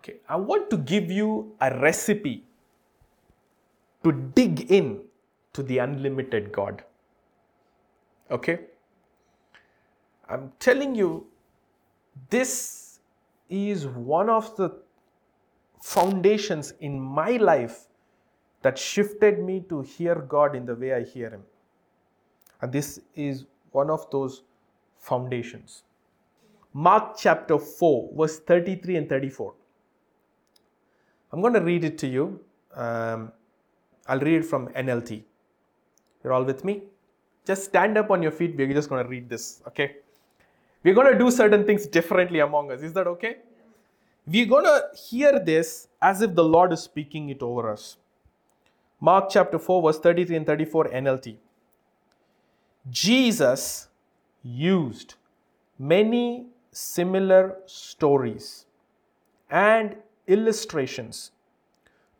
Okay, I want to give you a recipe to dig in to the unlimited God. Okay? I'm telling you, this is one of the foundations in my life that shifted me to hear God in the way I hear Him. And this is one of those foundations. Mark chapter 4, verse 33 and 34. I'm going to read it to you. Um, I'll read it from NLT. You're all with me? Just stand up on your feet. We're just going to read this, okay? We're going to do certain things differently among us. Is that okay? We're going to hear this as if the Lord is speaking it over us. Mark chapter 4, verse 33 and 34 NLT. Jesus used many similar stories and illustrations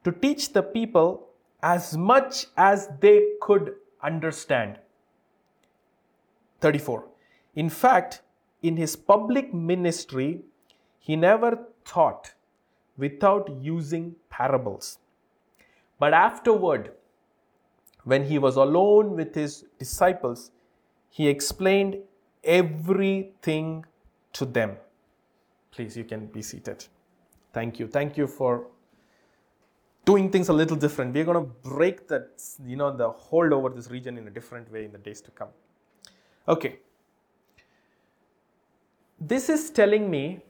to teach the people as much as they could understand. 34. In fact, in his public ministry, he never taught without using parables. But afterward, when he was alone with his disciples, he explained everything to them. Please, you can be seated. Thank you. Thank you for doing things a little different. We're going to break that, you know, the hold over this region in a different way in the days to come. Okay. This is telling me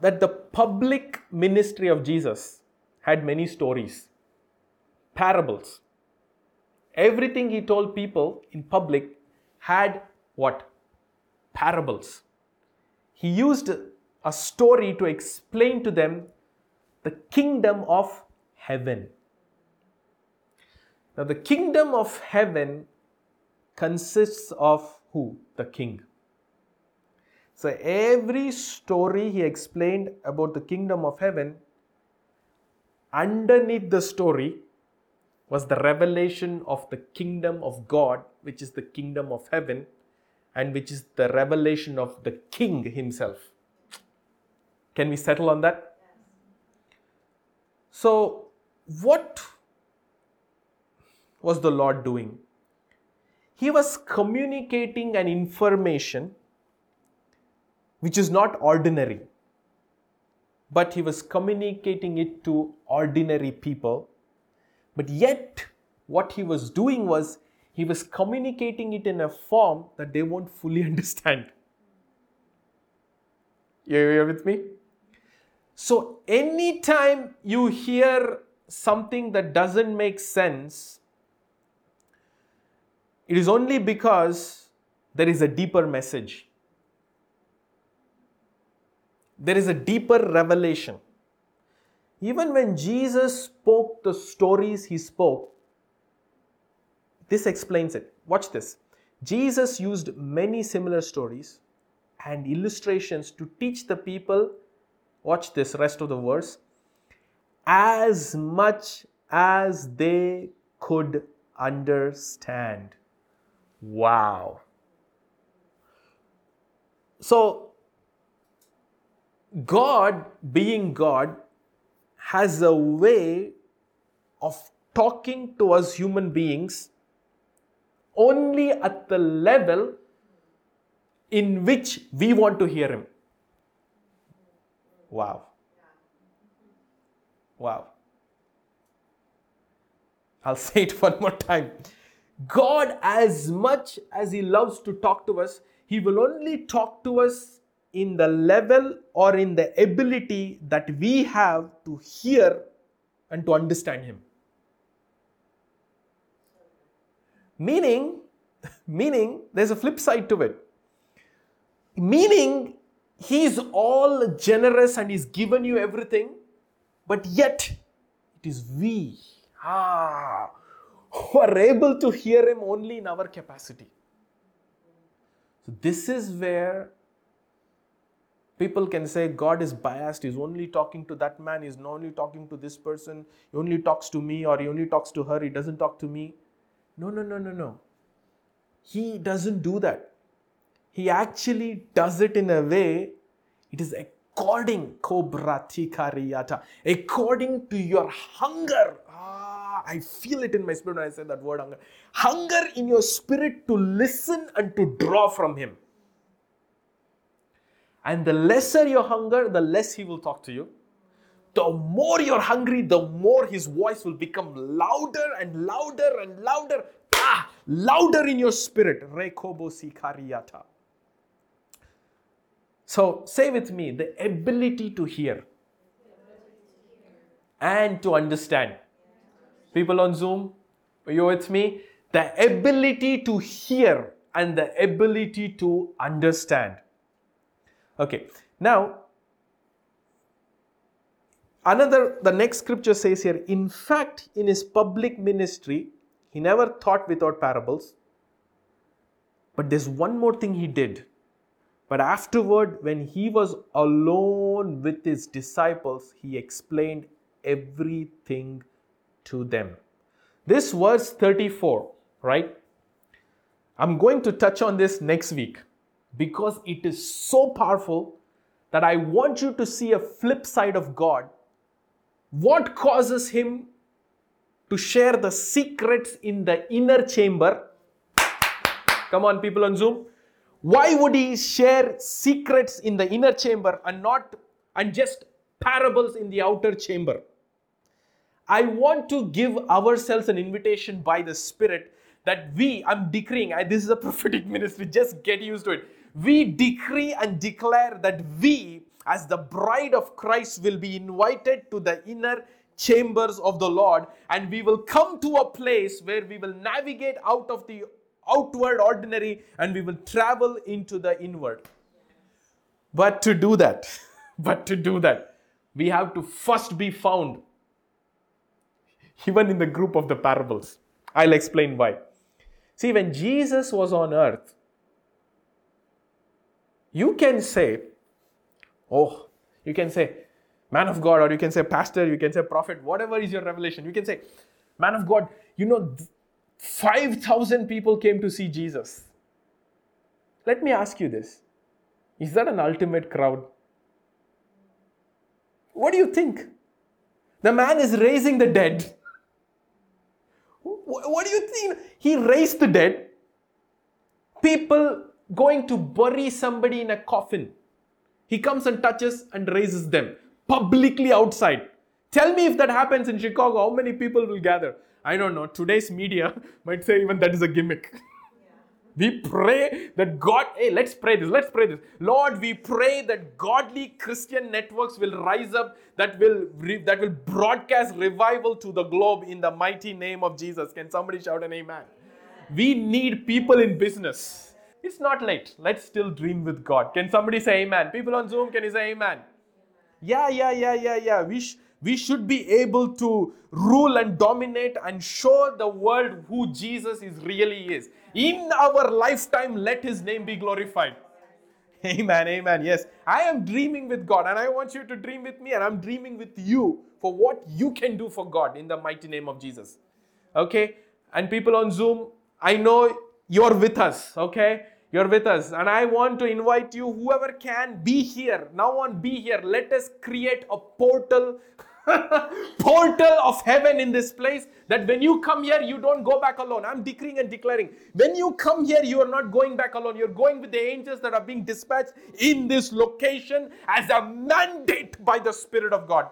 that the public ministry of Jesus had many stories, parables. Everything he told people in public had what? Parables. He used a story to explain to them the kingdom of heaven. Now, the kingdom of heaven consists of who? The king. So, every story he explained about the kingdom of heaven, underneath the story was the revelation of the kingdom of God, which is the kingdom of heaven, and which is the revelation of the king himself. Can we settle on that? So, what was the Lord doing? He was communicating an information which is not ordinary, but he was communicating it to ordinary people. But yet, what he was doing was he was communicating it in a form that they won't fully understand. You're with me? So, anytime you hear something that doesn't make sense, it is only because there is a deeper message. There is a deeper revelation. Even when Jesus spoke the stories he spoke, this explains it. Watch this. Jesus used many similar stories and illustrations to teach the people Watch this rest of the verse. As much as they could understand. Wow. So, God, being God, has a way of talking to us human beings only at the level in which we want to hear Him. Wow. Wow. I'll say it one more time. God, as much as He loves to talk to us, He will only talk to us in the level or in the ability that we have to hear and to understand Him. Meaning, meaning, there's a flip side to it. Meaning, He's all generous and He's given you everything, but yet it is we ah, who are able to hear Him only in our capacity. So, this is where people can say God is biased, He's only talking to that man, He's not only talking to this person, He only talks to me, or He only talks to her, He doesn't talk to me. No, no, no, no, no. He doesn't do that he actually does it in a way, it is according, according to your hunger. Ah, I feel it in my spirit when I say that word hunger. Hunger in your spirit to listen and to draw from Him. And the lesser your hunger, the less He will talk to you. The more you're hungry, the more His voice will become louder and louder and louder. Ah, louder in your spirit. Rekobo sikariata. So say with me the ability to hear and to understand. People on Zoom, are you with me? The ability to hear and the ability to understand. Okay, now another, the next scripture says here, in fact, in his public ministry, he never taught without parables. But there's one more thing he did but afterward, when he was alone with his disciples, he explained everything to them. This verse 34, right? I'm going to touch on this next week because it is so powerful that I want you to see a flip side of God. What causes him to share the secrets in the inner chamber? Come on, people on Zoom. Why would he share secrets in the inner chamber and not and just parables in the outer chamber? I want to give ourselves an invitation by the Spirit that we, I'm decreeing, I, this is a prophetic ministry, just get used to it. We decree and declare that we, as the bride of Christ, will be invited to the inner chambers of the Lord and we will come to a place where we will navigate out of the outward, ordinary, and we will travel into the inward. But to do that, but to do that, we have to first be found, even in the group of the parables. I'll explain why. See, when Jesus was on earth, you can say, oh, you can say, man of God, or you can say pastor, you can say prophet, whatever is your revelation. You can say, man of God, you know, 5,000 people came to see Jesus. Let me ask you this Is that an ultimate crowd? What do you think? The man is raising the dead. What do you think? He raised the dead. People going to bury somebody in a coffin. He comes and touches and raises them publicly outside. Tell me if that happens in Chicago, how many people will gather? I don't know, today's media might say even that is a gimmick. We pray that God, hey, let's pray this, let's pray this. Lord, we pray that godly Christian networks will rise up that will that will broadcast revival to the globe in the mighty name of Jesus. Can somebody shout an amen? amen. We need people in business. It's not late. Let's still dream with God. Can somebody say amen? People on Zoom, can you say amen? Yeah, yeah, yeah, yeah, yeah. We sh- we should be able to rule and dominate and show the world who Jesus is really is. In our lifetime, let his name be glorified. Amen, amen. Yes, I am dreaming with God and I want you to dream with me and I'm dreaming with you for what you can do for God in the mighty name of Jesus. Okay? And people on Zoom, I know you're with us, okay? You're with us. And I want to invite you, whoever can, be here. Now on, be here. Let us create a portal portal of heaven in this place that when you come here, you don't go back alone. I'm decreeing and declaring. When you come here, you are not going back alone. You're going with the angels that are being dispatched in this location as a mandate by the Spirit of God.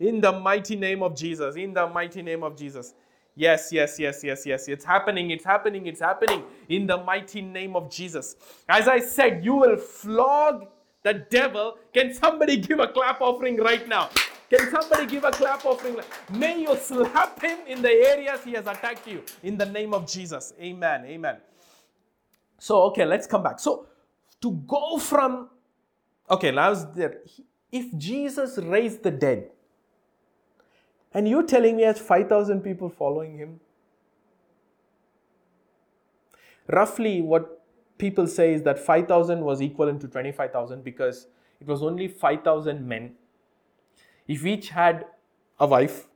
In the mighty name of Jesus. In the mighty name of Jesus. Yes, yes, yes, yes, yes. It's happening, it's happening, it's happening in the mighty name of Jesus. As I said, you will flog the devil. Can somebody give a clap offering right now? Can somebody give a clap offering? May you slap him in the areas he has attacked you in the name of Jesus. Amen. Amen. So, okay, let's come back. So, to go from, okay, now there. If Jesus raised the dead, and you're telling me has 5,000 people following him, roughly what people say is that 5,000 was equivalent to 25,000 because it was only 5,000 men. If each had a wife,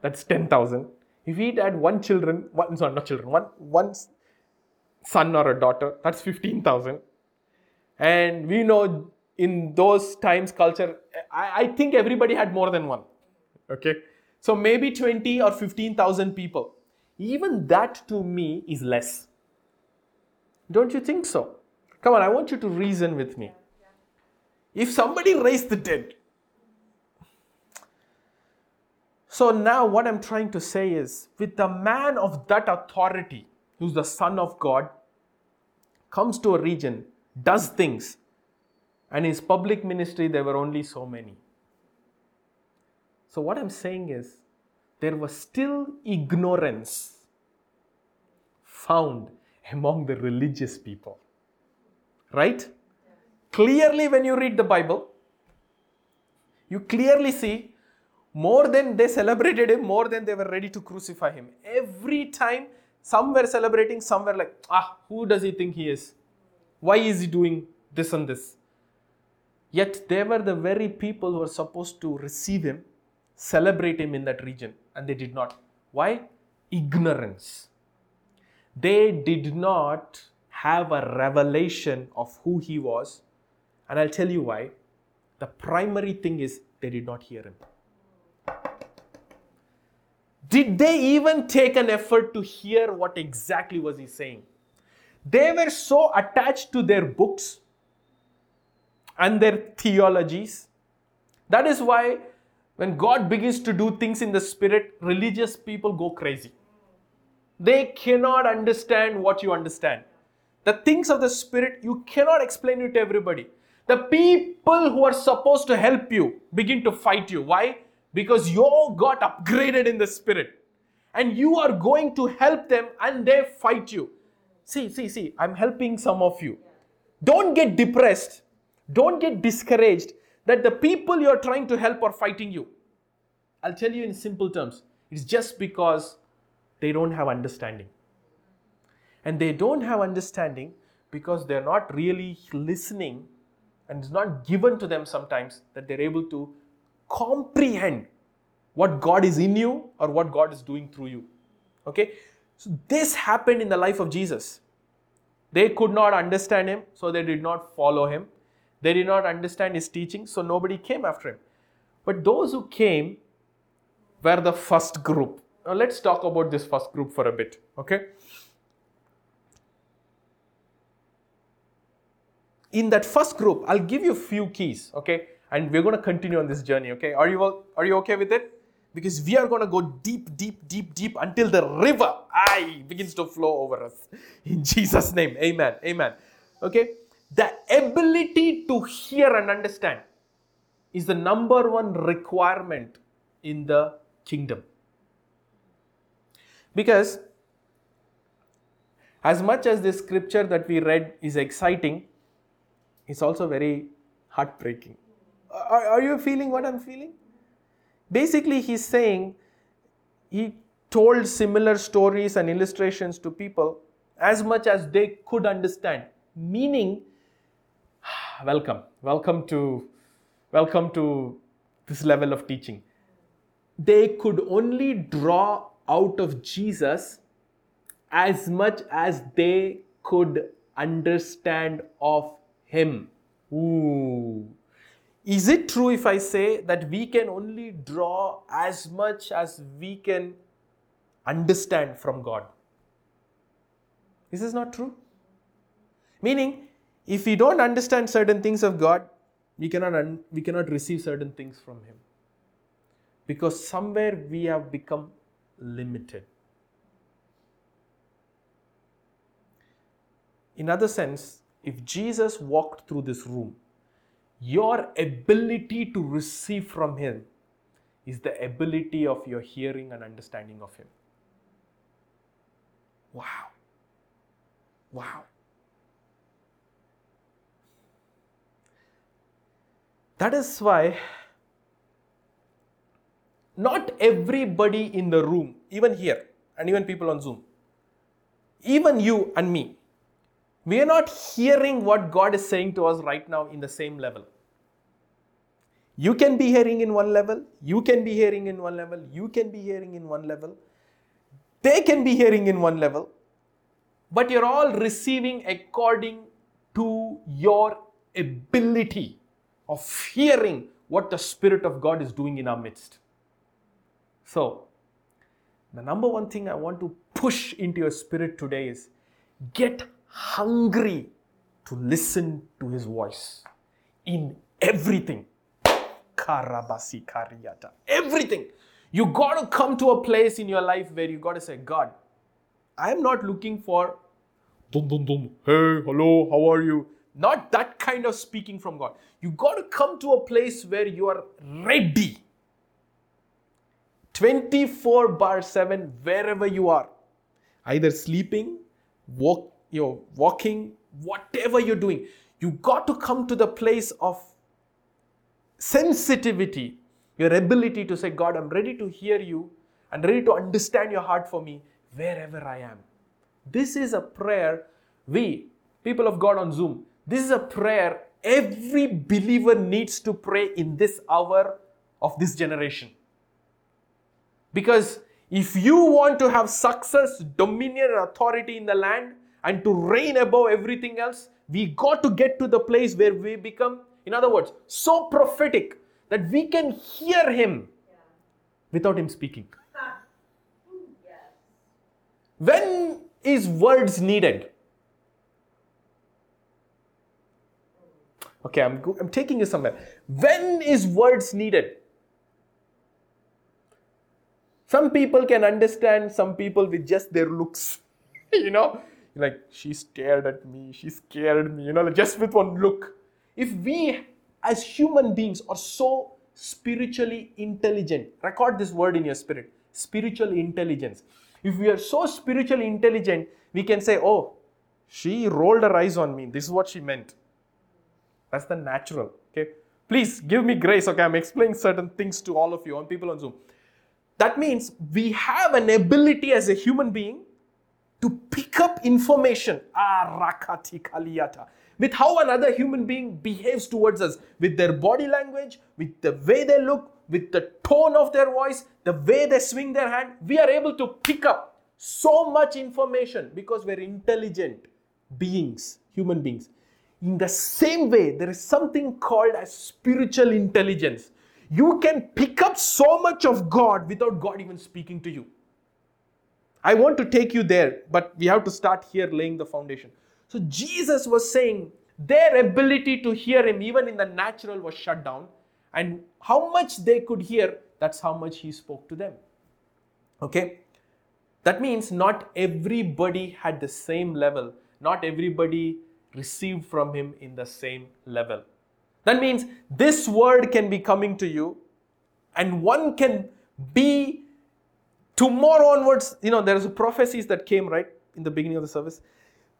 that's 10,000. If each had one children, one, sorry, not children, one, one son or a daughter, that's 15,000. And we know in those times culture, I, I think everybody had more than one. Okay. So maybe 20 or 15,000 people. Even that to me is less. Don't you think so? Come on, I want you to reason with me. If somebody raised the dead, so now what I'm trying to say is with the man of that authority, who's the Son of God, comes to a region, does things, and his public ministry, there were only so many. So, what I'm saying is, there was still ignorance found among the religious people. Right? Clearly, when you read the Bible, you clearly see more than they celebrated him, more than they were ready to crucify him. Every time, some were celebrating, some were like, ah, who does he think he is? Why is he doing this and this? Yet they were the very people who were supposed to receive him, celebrate him in that region, and they did not. Why? Ignorance. They did not have a revelation of who he was. And I'll tell you why. The primary thing is they did not hear him. Did they even take an effort to hear what exactly was he saying? They were so attached to their books and their theologies. That is why when God begins to do things in the spirit, religious people go crazy. They cannot understand what you understand. The things of the spirit, you cannot explain it to everybody. The people who are supposed to help you begin to fight you. Why? because you got upgraded in the spirit and you are going to help them and they fight you. See, see, see, I'm helping some of you. Don't get depressed. Don't get discouraged that the people you're trying to help are fighting you. I'll tell you in simple terms it's just because they don't have understanding. And they don't have understanding because they're not really listening and it's not given to them sometimes that they're able to comprehend what God is in you or what God is doing through you. Okay? So this happened in the life of Jesus. They could not understand him, so they did not follow him. They did not understand his teaching, so nobody came after him. But those who came were the first group. Now let's talk about this first group for a bit. Okay? In that first group, I'll give you a few keys. Okay? and we're going to continue on this journey okay are you all are you okay with it because we are going to go deep deep deep deep until the river I begins to flow over us in jesus name amen amen okay the ability to hear and understand is the number one requirement in the kingdom because as much as this scripture that we read is exciting it's also very heartbreaking are, are you feeling what I'm feeling? Basically, he's saying he told similar stories and illustrations to people as much as they could understand. Meaning, welcome, welcome to, welcome to this level of teaching. They could only draw out of Jesus as much as they could understand of him. Ooh. Is it true if I say that we can only draw as much as we can understand from God? This Is not true? Meaning, if we don't understand certain things of God, we cannot, un- we cannot receive certain things from Him. Because somewhere we have become limited. In other sense, if Jesus walked through this room, your ability to receive from Him is the ability of your hearing and understanding of Him. Wow. Wow. That is why not everybody in the room, even here, and even people on Zoom, even you and me, we are not hearing what God is saying to us right now in the same level. You can be hearing in one level, you can be hearing in one level, you can be hearing in one level, they can be hearing in one level, but you're all receiving according to your ability of hearing what the Spirit of God is doing in our midst. So, the number one thing I want to push into your spirit today is get hungry to listen to His voice in everything. Karabasi Kariyata. Everything. You got to come to a place in your life where you got to say, God, I am not looking for dum dum dum. Hey, hello, how are you? Not that kind of speaking from God. You got to come to a place where you are ready. 24 bar 7, wherever you are. Either sleeping, walk, you know, walking, whatever you're doing. You got to come to the place of sensitivity, your ability to say, God, I'm ready to hear you and ready to understand your heart for me wherever I am. This is a prayer we, people of God on Zoom, this is a prayer every believer needs to pray in this hour of this generation. Because if you want to have success, dominion, and authority in the land and to reign above everything else, we got to get to the place where we become, in other words, so prophetic that we can hear Him without Him speaking. When is words needed? Okay, I'm, I'm taking you somewhere. When is words needed? Some people can understand some people with just their looks. you know, like she stared at me, she scared me, you know, just with one look. If we as human beings are so spiritually intelligent, record this word in your spirit spiritual intelligence. If we are so spiritually intelligent, we can say, Oh, she rolled her eyes on me. This is what she meant. That's the natural. Okay. Please give me grace. Okay. I'm explaining certain things to all of you on people on Zoom. That means we have an ability as a human being to pick up information. Ah, with how another human being behaves towards us, with their body language, with the way they look, with the tone of their voice, the way they swing their hand, we are able to pick up so much information because we're intelligent beings, human beings. In the same way, there is something called as spiritual intelligence. You can pick up so much of God without God even speaking to you. I want to take you there, but we have to start here laying the foundation. So Jesus was saying their ability to hear him, even in the natural, was shut down. And how much they could hear, that's how much he spoke to them. Okay? That means not everybody had the same level. Not everybody received from him in the same level. That means this word can be coming to you, and one can be tomorrow onwards. You know, there's prophecies that came right in the beginning of the service.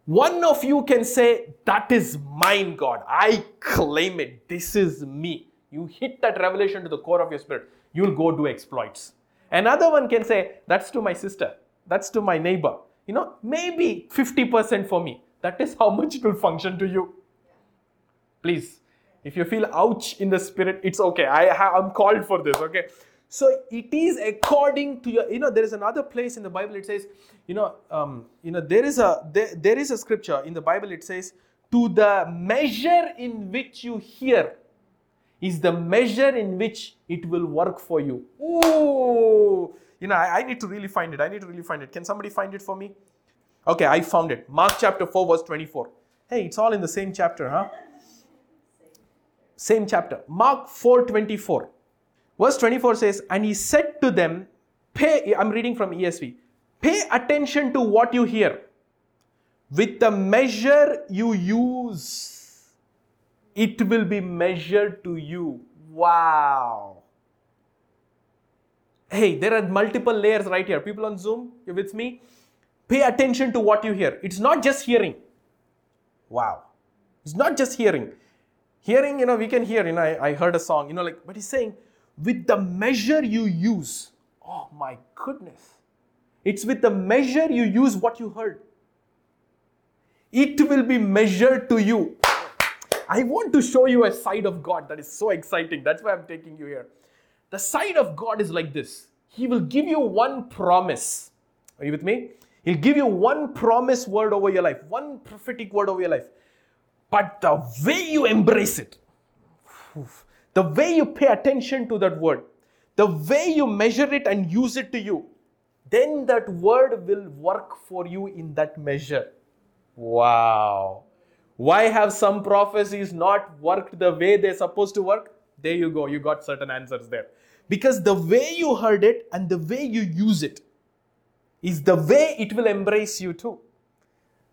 One of you can say, That is mine, God. I claim it. This is me. You hit that revelation to the core of your spirit. You'll go do exploits. Another one can say, That's to my sister. That's to my neighbor. You know, maybe 50% for me. That is how much it will function to you. Please, if you feel ouch in the spirit, it's okay. I I'm called for this, okay? So it is according to your, you know, there is another place in the Bible, it says, you know, um, you know, there is a there, there is a scripture in the Bible, it says, to the measure in which you hear is the measure in which it will work for you. Ooh, you know, I, I need to really find it. I need to really find it. Can somebody find it for me? Okay, I found it. Mark chapter 4, verse 24. Hey, it's all in the same chapter, huh? Same chapter. Mark 4 24. Verse 24 says, And he said to them, Pay, I'm reading from ESV, pay attention to what you hear. With the measure you use, it will be measured to you. Wow. Hey, there are multiple layers right here. People on Zoom, you with me? Pay attention to what you hear. It's not just hearing. Wow. It's not just hearing. Hearing, you know, we can hear, you know, I, I heard a song, you know, like, but he's saying, with the measure you use, oh my goodness. It's with the measure you use what you heard. It will be measured to you. I want to show you a side of God that is so exciting. That's why I'm taking you here. The side of God is like this He will give you one promise. Are you with me? He'll give you one promise word over your life, one prophetic word over your life. But the way you embrace it, the way you pay attention to that word, the way you measure it and use it to you, then that word will work for you in that measure. Wow. Why have some prophecies not worked the way they're supposed to work? There you go, you got certain answers there. Because the way you heard it and the way you use it is the way it will embrace you too.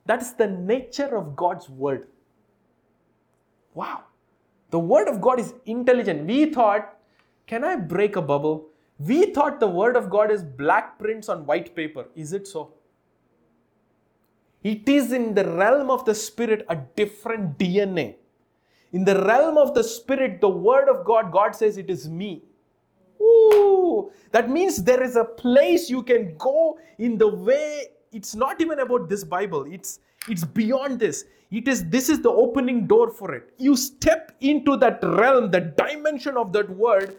That's the nature of God's word. Wow. The word of God is intelligent. We thought, can I break a bubble? We thought the word of God is black prints on white paper. Is it so? It is in the realm of the spirit a different DNA. In the realm of the spirit, the word of God, God says it is me. Ooh, that means there is a place you can go in the way it's not even about this bible it's it's beyond this it is this is the opening door for it. You step into that realm the dimension of that word.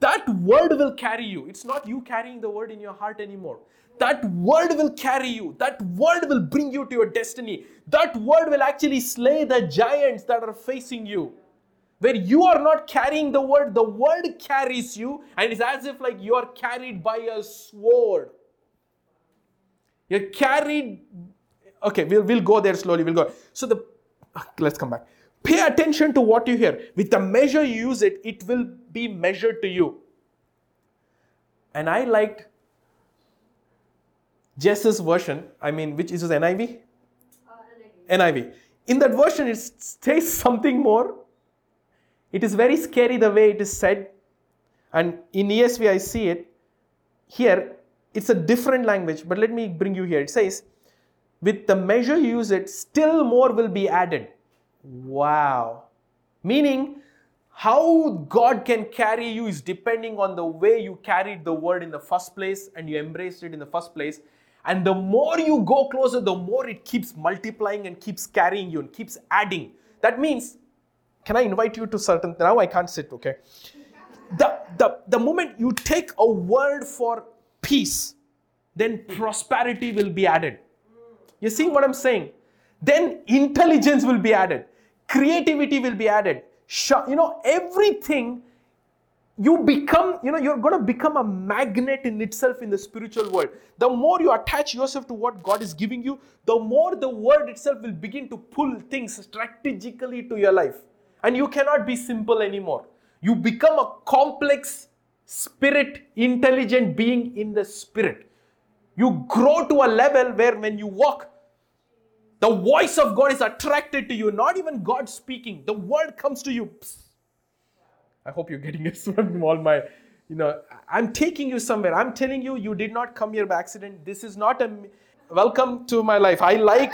That word will carry you. It's not you carrying the word in your heart anymore. That word will carry you. That word will bring you to your destiny. That word will actually slay the giants that are facing you. Where you are not carrying the word the word carries you and it's as if like you are carried by a sword. You're carried okay we'll, we'll go there slowly we'll go so the let's come back pay attention to what you hear with the measure you use it it will be measured to you and i liked Jess's version, I mean, which is NIV? Uh, NIV. NIV. In that version, it says something more it is very scary the way it is said. And in ESV, I see it. Here, it's a different language, but let me bring you here. It says, with the measure you use it, still more will be added. Wow. Meaning, how God can carry you is depending on the way you carried the word in the first place and you embraced it in the first place. And the more you go closer, the more it keeps multiplying and keeps carrying you and keeps adding. That means can I invite you to certain, now I can't sit, okay? The, the, the moment you take a word for peace, then prosperity will be added. You see what I'm saying? Then intelligence will be added, creativity will be added. You know, everything you become, you know, you're going to become a magnet in itself in the spiritual world. The more you attach yourself to what God is giving you, the more the word itself will begin to pull things strategically to your life. And you cannot be simple anymore. You become a complex spirit, intelligent being in the spirit. You grow to a level where when you walk, the voice of God is attracted to you, not even God speaking. The word comes to you. Psst. I hope you're getting it from all my, you know, I'm taking you somewhere. I'm telling you, you did not come here by accident. This is not a welcome to my life. I like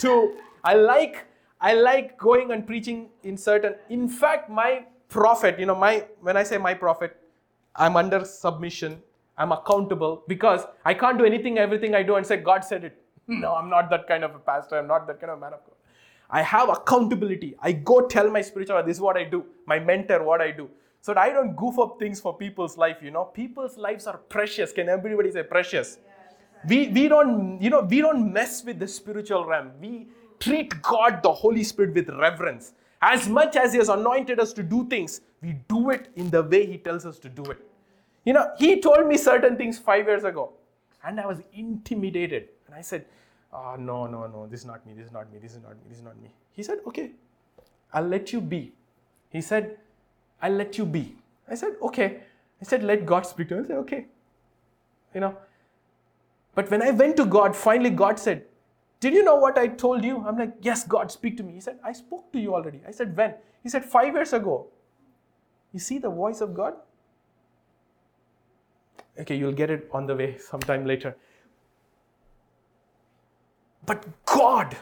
to, I like I like going and preaching in certain. In fact, my prophet, you know, my when I say my prophet, I'm under submission. I'm accountable because I can't do anything, everything I do, and say God said it. No, I'm not that kind of a pastor. I'm not that kind of a man of God. I have accountability. I go tell my spiritual, this is what I do. My mentor, what I do. So that I don't goof up things for people's life, you know. People's lives are precious. Can everybody say precious? We, we don't, you know, we don't mess with the spiritual realm. We treat God, the Holy Spirit, with reverence. As much as He has anointed us to do things, we do it in the way He tells us to do it. You know, He told me certain things five years ago, and I was intimidated. And I said, Oh, no, no, no, this is not me, this is not me, this is not me, this is not me. He said, Okay, I'll let you be. He said, I'll let you be. I said, Okay. I said, Let God speak to me. I said, Okay. You know, but when I went to God, finally God said, did you know what I told you? I'm like, Yes, God, speak to me. He said, I spoke to you already. I said, When? He said, Five years ago. You see the voice of God? Okay, you'll get it on the way sometime later. But God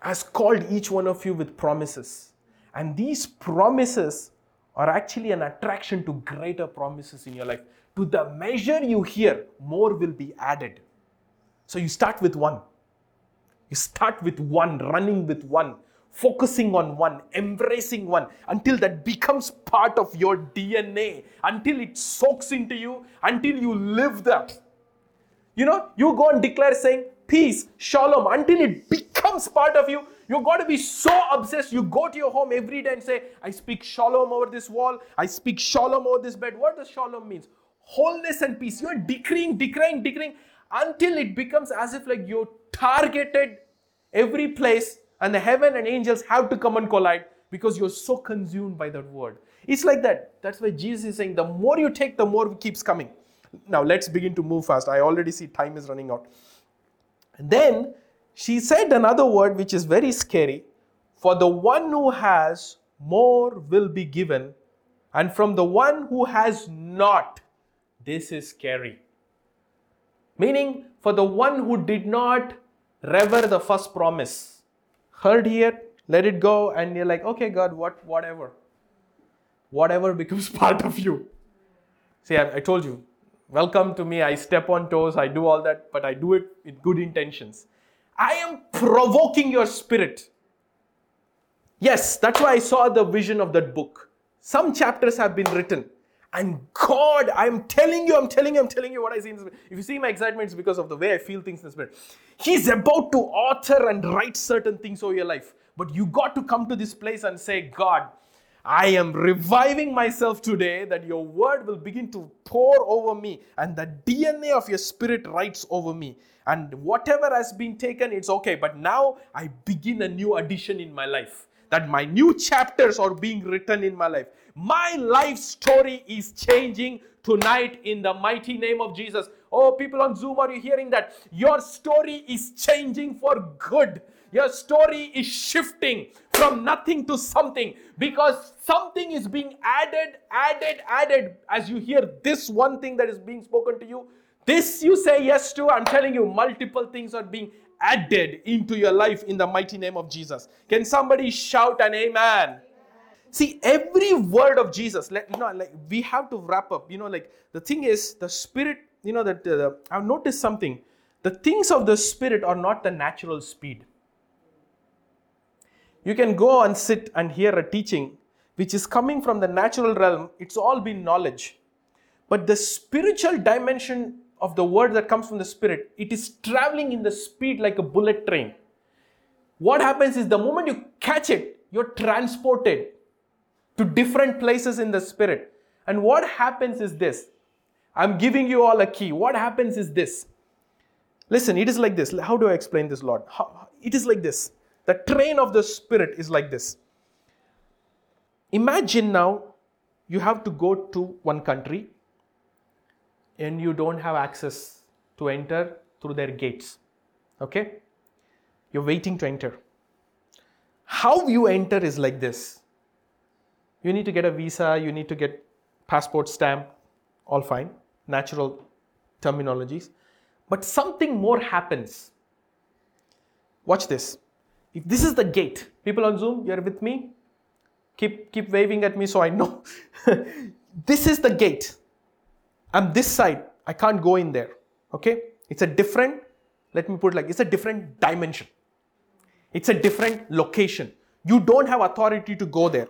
has called each one of you with promises. And these promises are actually an attraction to greater promises in your life. To the measure you hear, more will be added. So you start with one. You start with one, running with one, focusing on one, embracing one until that becomes part of your DNA, until it soaks into you, until you live that. You know, you go and declare saying, peace, shalom, until it becomes part of you. You got to be so obsessed. You go to your home every day and say, I speak shalom over this wall. I speak shalom over this bed. What does shalom means? Wholeness and peace. You're decreeing, decreeing, decreeing until it becomes as if like you targeted every place and the heaven and angels have to come and collide because you're so consumed by that word. It's like that. That's why Jesus is saying the more you take, the more it keeps coming. Now let's begin to move fast. I already see time is running out. And then she said another word which is very scary. For the one who has, more will be given, and from the one who has not, this is scary. Meaning, for the one who did not rever the first promise, heard here, let it go, and you're like, okay, God, what, whatever. Whatever becomes part of you. See, I, I told you, welcome to me. I step on toes, I do all that, but I do it with good intentions. I am provoking your spirit. Yes, that's why I saw the vision of that book. Some chapters have been written. And God, I'm telling you, I'm telling you, I'm telling you what I see in the spirit. If you see my excitement, it's because of the way I feel things in the spirit. He's about to author and write certain things over your life. But you got to come to this place and say, God, I am reviving myself today that your word will begin to pour over me and the DNA of your spirit writes over me. And whatever has been taken, it's okay. But now I begin a new addition in my life. That my new chapters are being written in my life. My life story is changing tonight in the mighty name of Jesus. Oh, people on Zoom, are you hearing that? Your story is changing for good. Your story is shifting from nothing to something because something is being added, added, added. As you hear this one thing that is being spoken to you, this you say yes to. I'm telling you, multiple things are being added into your life in the mighty name of Jesus. Can somebody shout an amen? See, every word of Jesus, like, you know, like we have to wrap up. You know, like the thing is, the Spirit, you know, that uh, I've noticed something. The things of the Spirit are not the natural speed. You can go and sit and hear a teaching which is coming from the natural realm. It's all been knowledge. But the spiritual dimension of the word that comes from the Spirit, it is traveling in the speed like a bullet train. What happens is the moment you catch it, you're transported to different places in the Spirit. And what happens is this I'm giving you all a key. What happens is this. Listen, it is like this. How do I explain this, Lord? How, it is like this. The train of the Spirit is like this. Imagine now you have to go to one country and you don't have access to enter through their gates. Okay? You're waiting to enter. How you enter is like this you need to get a visa, you need to get passport stamp, all fine, natural terminologies. But something more happens. Watch this. If this is the gate, people on Zoom, you're with me? Keep, keep waving at me so I know. this is the gate. I'm this side. I can't go in there. Okay? It's a different, let me put it like, it's a different dimension. It's a different location. You don't have authority to go there.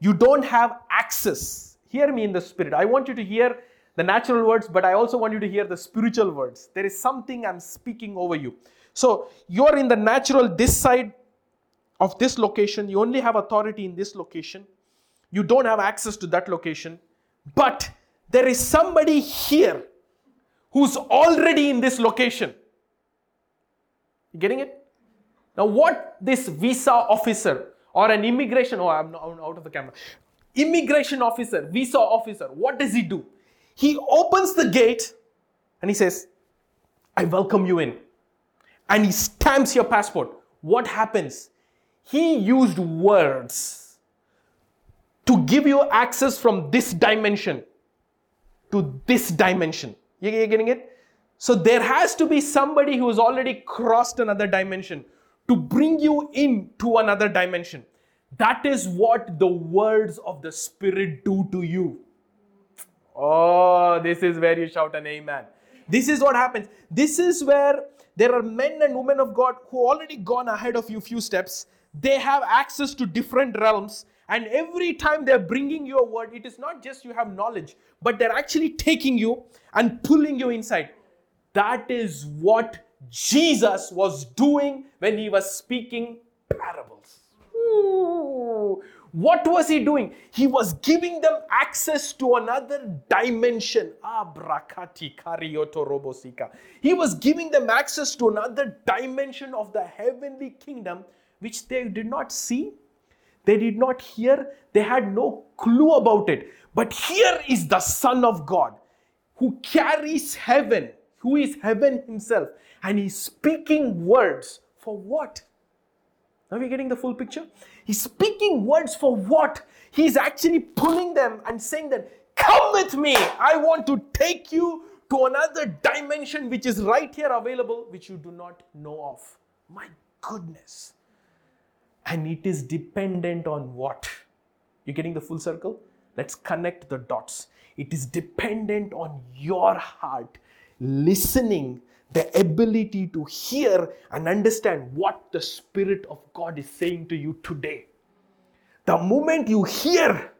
You don't have access. Hear me in the spirit. I want you to hear the natural words, but I also want you to hear the spiritual words. There is something I'm speaking over you. So you're in the natural this side of this location. You only have authority in this location. You don't have access to that location. But there is somebody here who's already in this location. You getting it? Now, what this visa officer or an immigration, oh, I'm, I'm out of the camera. Immigration officer, visa officer, what does he do? He opens the gate and he says, I welcome you in and he stamps your passport, what happens? He used words to give you access from this dimension to this dimension. You getting it? So there has to be somebody who has already crossed another dimension to bring you into another dimension. That is what the words of the Spirit do to you. Oh, this is where you shout an amen. This is what happens. This is where there are men and women of God who already gone ahead of you few steps. They have access to different realms. And every time they're bringing you a word, it is not just you have knowledge, but they're actually taking you and pulling you inside. That is what Jesus was doing when he was speaking parables. Ooh. What was he doing? He was giving them access to another dimension. He was giving them access to another dimension of the heavenly kingdom, which they did not see, they did not hear, they had no clue about it. But here is the Son of God who carries heaven, who is heaven himself, and he's speaking words for what? Are we getting the full picture? He's speaking words for what? He's actually pulling them and saying that, Come with me. I want to take you to another dimension which is right here available, which you do not know of. My goodness. And it is dependent on what? You're getting the full circle? Let's connect the dots. It is dependent on your heart listening, the ability to hear and understand what the Spirit of God is saying to you today. The moment you hear,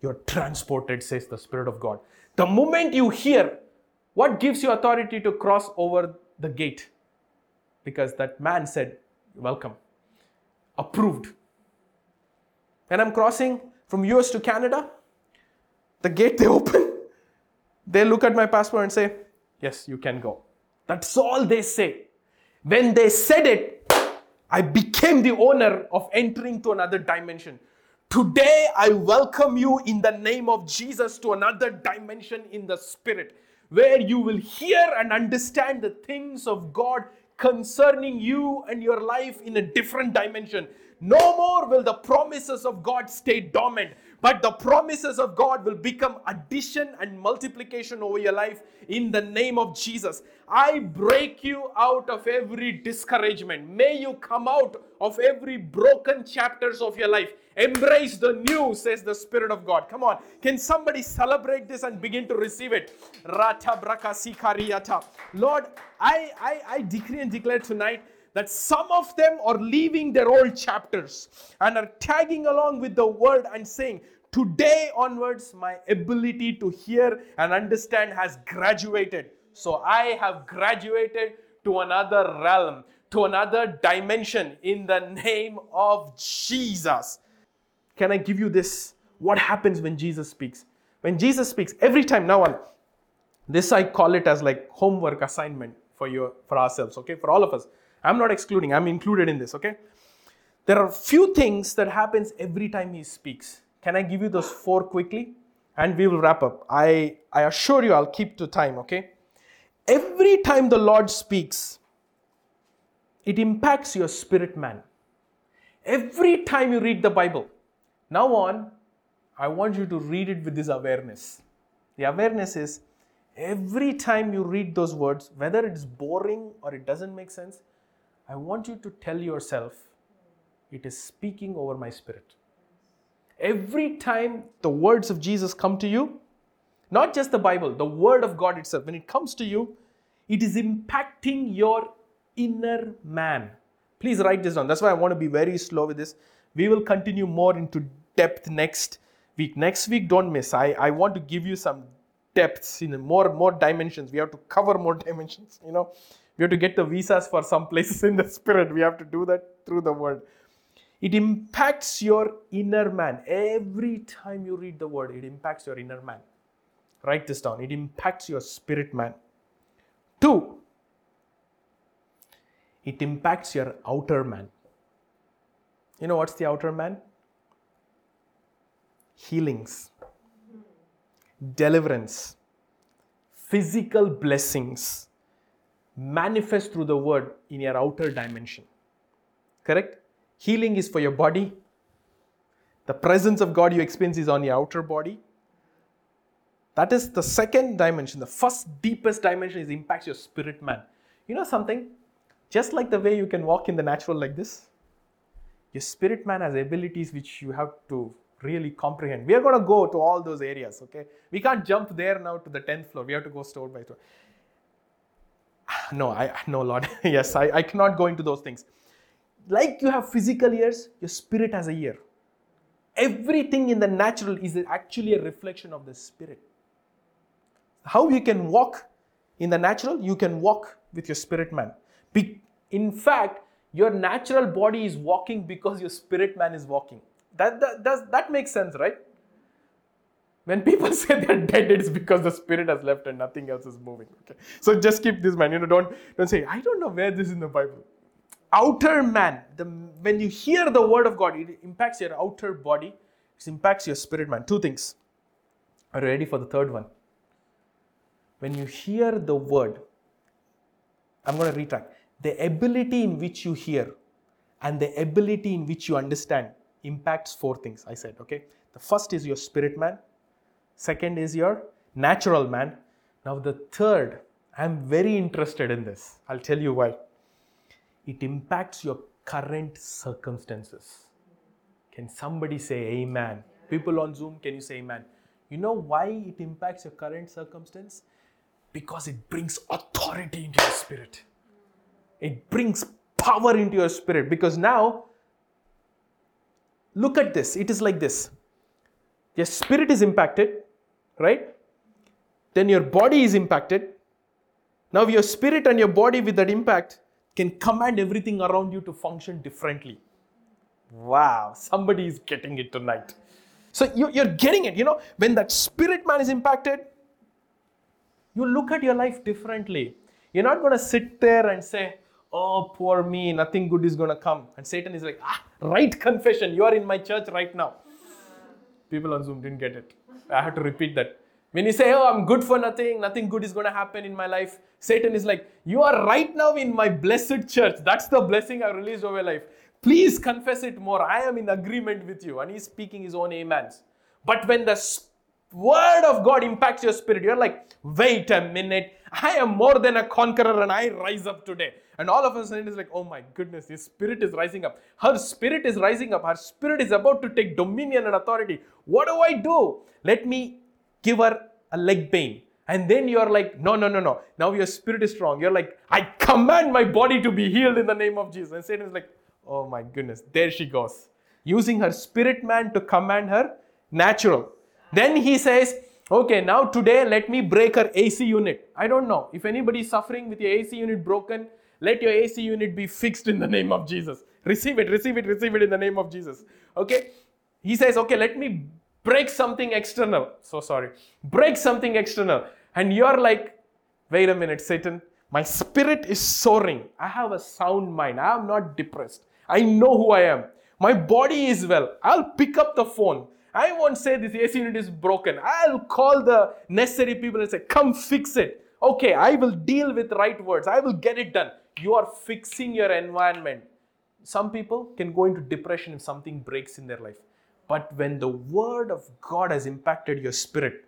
you're transported, says the Spirit of God. The moment you hear, what gives you authority to cross over the gate? Because that man said, Welcome, approved. When I'm crossing from US to Canada, the gate they open, they look at my passport and say, Yes, you can go. That's all they say. When they said it, I became the owner of entering to another dimension. Today, I welcome you in the name of Jesus to another dimension in the spirit, where you will hear and understand the things of God concerning you and your life in a different dimension. No more will the promises of God stay dormant, but the promises of God will become addition and multiplication over your life in the name of Jesus. I break you out of every discouragement. May you come out of every broken chapters of your life. Embrace the new, says the Spirit of God. Come on. Can somebody celebrate this and begin to receive it? Rata braka Lord, I, I, I decree and declare tonight that some of them are leaving their old chapters and are tagging along with the word and saying, Today onwards, my ability to hear and understand has graduated. So I have graduated to another realm, to another dimension in the name of Jesus. Can I give you this? What happens when Jesus speaks? When Jesus speaks, every time now on, this I call it as like homework assignment for you for ourselves, okay? For all of us. I'm not excluding, I'm included in this, okay? There are few things that happens every time he speaks. Can I give you those four quickly? And we will wrap up. I, I assure you I'll keep to time, okay? Every time the Lord speaks, it impacts your spirit man. Every time you read the Bible, now on, I want you to read it with this awareness. The awareness is every time you read those words, whether it's boring or it doesn't make sense, I want you to tell yourself, it is speaking over my spirit. Every time the words of Jesus come to you, not just the Bible, the Word of God itself, when it comes to you, it is impacting your inner man. Please write this down. That's why I want to be very slow with this. We will continue more into depth next week. Next week, don't miss. I, I want to give you some depths in more more dimensions. We have to cover more dimensions, you know we have to get the visas for some places in the spirit. We have to do that through the word. It impacts your inner man. Every time you read the word, it impacts your inner man. Write this down. It impacts your spirit man. Two, it impacts your outer man. You know what's the outer man? Healings, deliverance, physical blessings manifest through the word in your outer dimension. Correct? Healing is for your body. The presence of God you experience is on your outer body. That is the second dimension. The first deepest dimension is impacts your spirit man. You know something? Just like the way you can walk in the natural like this, your spirit man has abilities which you have to really comprehend. We are going to go to all those areas, okay? We can't jump there now to the 10th floor. We have to go store by store no, I no Lord. yes, I, I cannot go into those things. Like you have physical ears, your spirit has a ear. Everything in the natural is actually a reflection of the spirit. How you can walk in the natural, you can walk with your spirit man. In fact, Your natural body is walking because your spirit man is walking. That, that, does, that makes sense, right? When people say they're dead, it's because the spirit has left and nothing else is moving. Okay. So just keep this man. You know, don't don't say, I don't know where this is in the Bible. Outer man, the when you hear the word of God, it impacts your outer body, it impacts your spirit man. Two things. Are you ready for the third one? When you hear the word, I'm going to retract. The ability in which you hear and the ability in which you understand impacts four things. I said, okay? The first is your spirit man, second is your natural man. Now, the third, I'm very interested in this. I'll tell you why. It impacts your current circumstances. Can somebody say amen? People on Zoom, can you say amen? You know why it impacts your current circumstance? Because it brings authority into your spirit. It brings power into your spirit. Because now, look at this. It is like this your spirit is impacted, right? Then your body is impacted. Now, your spirit and your body with that impact can command everything around you to function differently. Wow, somebody is getting it tonight. So you, you're getting it. You know, when that spirit man is impacted, you look at your life differently. You're not going to sit there and say, Oh, poor me, nothing good is going to come. And Satan is like, Ah, right confession. You are in my church right now. People on Zoom didn't get it. I have to repeat that. When you say, Oh, I'm good for nothing, nothing good is going to happen in my life, Satan is like, You are right now in my blessed church. That's the blessing I released over life. Please confess it more. I am in agreement with you. And he's speaking his own amens. But when the word of God impacts your spirit, you're like, wait a minute. I am more than a conqueror and I rise up today. And all of a sudden it's like, oh my goodness, his spirit is rising up. Her spirit is rising up. Her spirit is about to take dominion and authority. What do I do? Let me give her a leg pain. And then you're like, no, no, no, no. Now your spirit is strong. You're like, I command my body to be healed in the name of Jesus. And Satan is like, Oh my goodness, there she goes. Using her spirit man to command her natural. Then he says, Okay, now today let me break her AC unit. I don't know. If anybody is suffering with your AC unit broken, let your AC unit be fixed in the name of Jesus. Receive it, receive it, receive it in the name of Jesus. Okay? He says, Okay, let me break something external. So sorry. Break something external. And you're like, Wait a minute, Satan. My spirit is soaring. I have a sound mind. I am not depressed. I know who I am. My body is well. I'll pick up the phone. I won't say this AC unit is broken. I'll call the necessary people and say, come fix it. Okay, I will deal with right words. I will get it done. You are fixing your environment. Some people can go into depression if something breaks in their life. But when the word of God has impacted your spirit,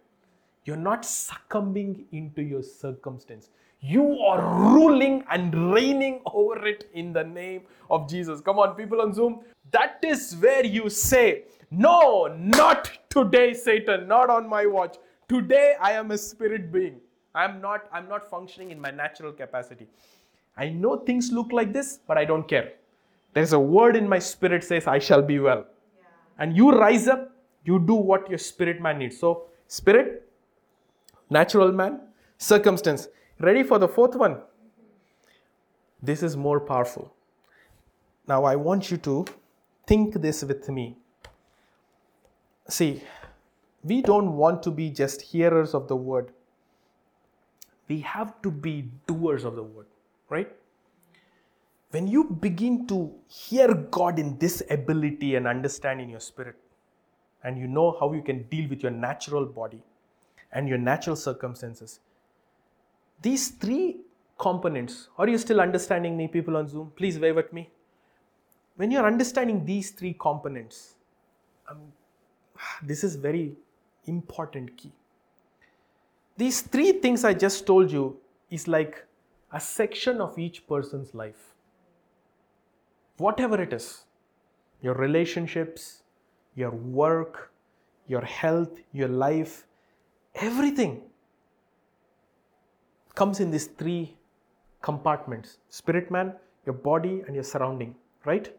you're not succumbing into your circumstance. You are ruling and reigning over it in the name of Jesus. Come on, people on Zoom. That is where you say, No, not today, Satan, not on my watch. Today I am a spirit being. I'm not, I'm not functioning in my natural capacity. I know things look like this, but I don't care. There's a word in my spirit says, I shall be well. And you rise up, you do what your spirit man needs. So, spirit, natural man, circumstance. Ready for the fourth one? This is more powerful. Now, I want you to think this with me. See, we don't want to be just hearers of the word, we have to be doers of the word, right? When you begin to hear God in this ability and understand in your spirit, and you know how you can deal with your natural body and your natural circumstances, these three components, are you still understanding me, people on Zoom? Please wave at me. When you're understanding these three components, um, this is very important key. These three things I just told you is like a section of each person's life. Whatever it is, your relationships, your work, your health, your life, everything comes in these three compartments spirit man, your body, and your surrounding, right?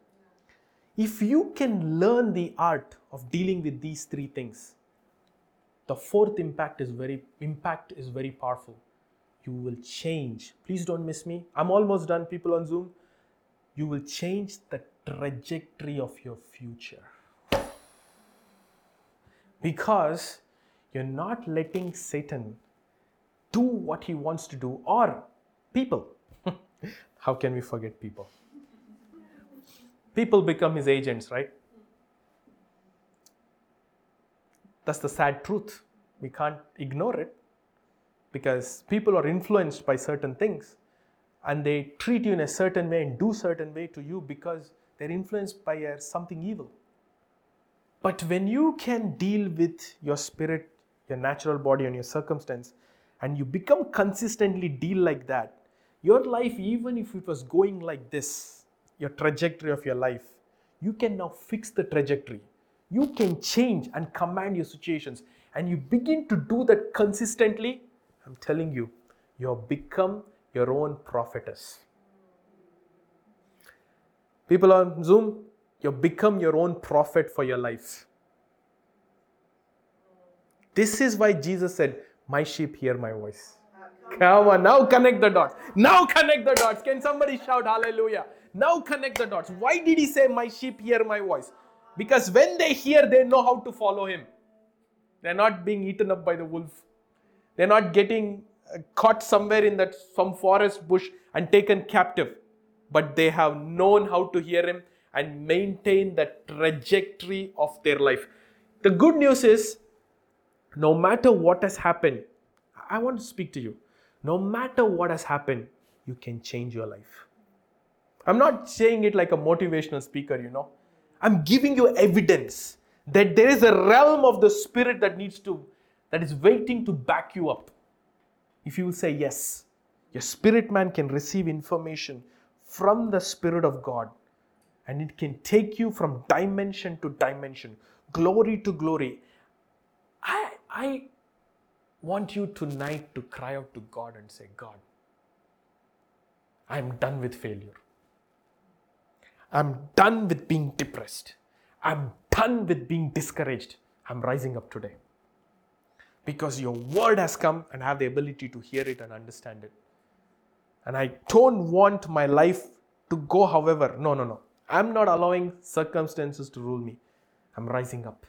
If you can learn the art of dealing with these three things, the fourth impact is very impact is very powerful. You will change. Please don't miss me. I'm almost done, people on Zoom. You will change the trajectory of your future. Because you're not letting Satan do what he wants to do, or people. How can we forget people? People become his agents, right? That's the sad truth. We can't ignore it because people are influenced by certain things and they treat you in a certain way and do certain way to you because they're influenced by something evil. But when you can deal with your spirit, your natural body, and your circumstance, and you become consistently deal like that, your life, even if it was going like this, your trajectory of your life, you can now fix the trajectory. You can change and command your situations, and you begin to do that consistently. I'm telling you, you have become your own prophetess. People on Zoom, you become your own prophet for your life. This is why Jesus said, My sheep hear my voice. Come on, now connect the dots. Now connect the dots. Can somebody shout hallelujah? Now connect the dots. Why did he say, My sheep hear my voice? Because when they hear, they know how to follow him. They're not being eaten up by the wolf. They're not getting caught somewhere in that some forest bush and taken captive. But they have known how to hear him and maintain the trajectory of their life. The good news is, no matter what has happened, I want to speak to you. No matter what has happened, you can change your life. I'm not saying it like a motivational speaker, you know. I'm giving you evidence that there is a realm of the spirit that needs to, that is waiting to back you up. If you will say yes, your spirit man can receive information from the Spirit of God and it can take you from dimension to dimension, glory to glory. I, I want you tonight to cry out to God and say, God, I'm done with failure. I'm done with being depressed. I'm done with being discouraged. I'm rising up today. Because your word has come and I have the ability to hear it and understand it. And I don't want my life to go however. No, no, no. I'm not allowing circumstances to rule me. I'm rising up.